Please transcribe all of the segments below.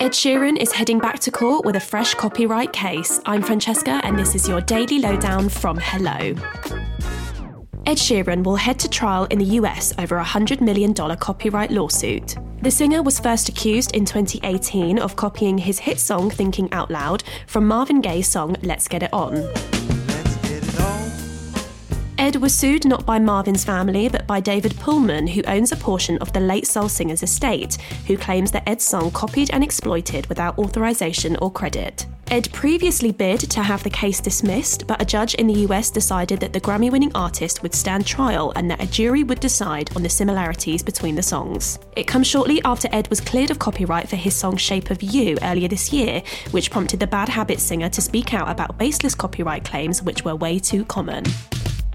Ed Sheeran is heading back to court with a fresh copyright case. I'm Francesca, and this is your daily lowdown from Hello. Ed Sheeran will head to trial in the US over a $100 million copyright lawsuit. The singer was first accused in 2018 of copying his hit song Thinking Out Loud from Marvin Gaye's song Let's Get It On. Ed was sued not by Marvin's family, but by David Pullman, who owns a portion of the late soul singer's estate, who claims that Ed's song copied and exploited without authorization or credit. Ed previously bid to have the case dismissed, but a judge in the US decided that the Grammy winning artist would stand trial and that a jury would decide on the similarities between the songs. It comes shortly after Ed was cleared of copyright for his song Shape of You earlier this year, which prompted the Bad Habits singer to speak out about baseless copyright claims which were way too common.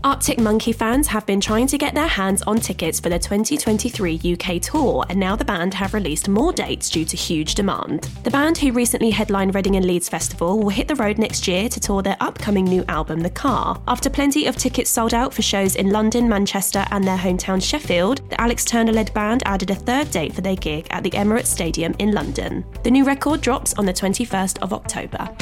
Arctic Monkey fans have been trying to get their hands on tickets for the 2023 UK tour, and now the band have released more dates due to huge demand. The band, who recently headlined Reading and Leeds Festival, will hit the road next year to tour their upcoming new album, The Car. After plenty of tickets sold out for shows in London, Manchester, and their hometown Sheffield, the Alex Turner led band added a third date for their gig at the Emirates Stadium in London. The new record drops on the 21st of October.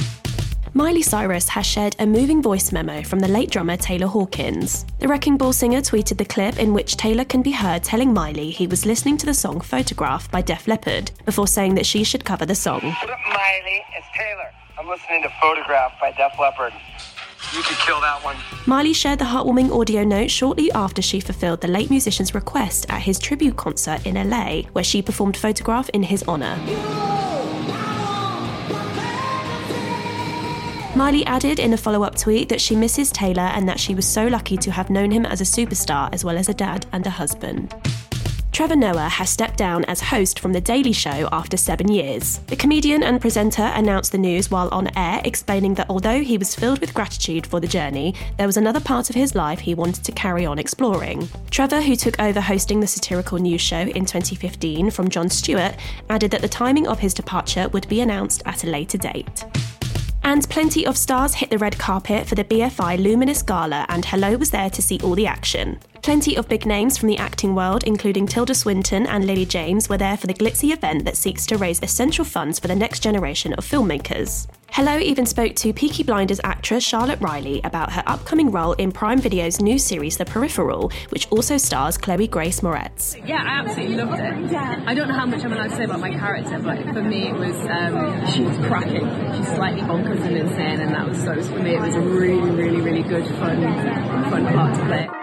Miley Cyrus has shared a moving voice memo from the late drummer Taylor Hawkins. The Wrecking Ball singer tweeted the clip in which Taylor can be heard telling Miley he was listening to the song Photograph by Def Leppard before saying that she should cover the song. What up, Miley? It's Taylor. I'm listening to Photograph by Def Leppard. You could kill that one. Miley shared the heartwarming audio note shortly after she fulfilled the late musician's request at his tribute concert in LA, where she performed Photograph in his honour. Miley added in a follow up tweet that she misses Taylor and that she was so lucky to have known him as a superstar as well as a dad and a husband. Trevor Noah has stepped down as host from The Daily Show after seven years. The comedian and presenter announced the news while on air, explaining that although he was filled with gratitude for the journey, there was another part of his life he wanted to carry on exploring. Trevor, who took over hosting the satirical news show in 2015 from Jon Stewart, added that the timing of his departure would be announced at a later date. And plenty of stars hit the red carpet for the BFI Luminous Gala, and Hello was there to see all the action. Plenty of big names from the acting world, including Tilda Swinton and Lily James, were there for the glitzy event that seeks to raise essential funds for the next generation of filmmakers. Hello even spoke to Peaky Blinders actress Charlotte Riley about her upcoming role in Prime Video's new series The Peripheral, which also stars Chloe Grace Moretz. Yeah, I absolutely loved it. I don't know how much I'm allowed to say about my character, but for me it was um, she was cracking. She's slightly bonkers and insane, and that was so for me it was a really, really, really good, fun, fun part to play.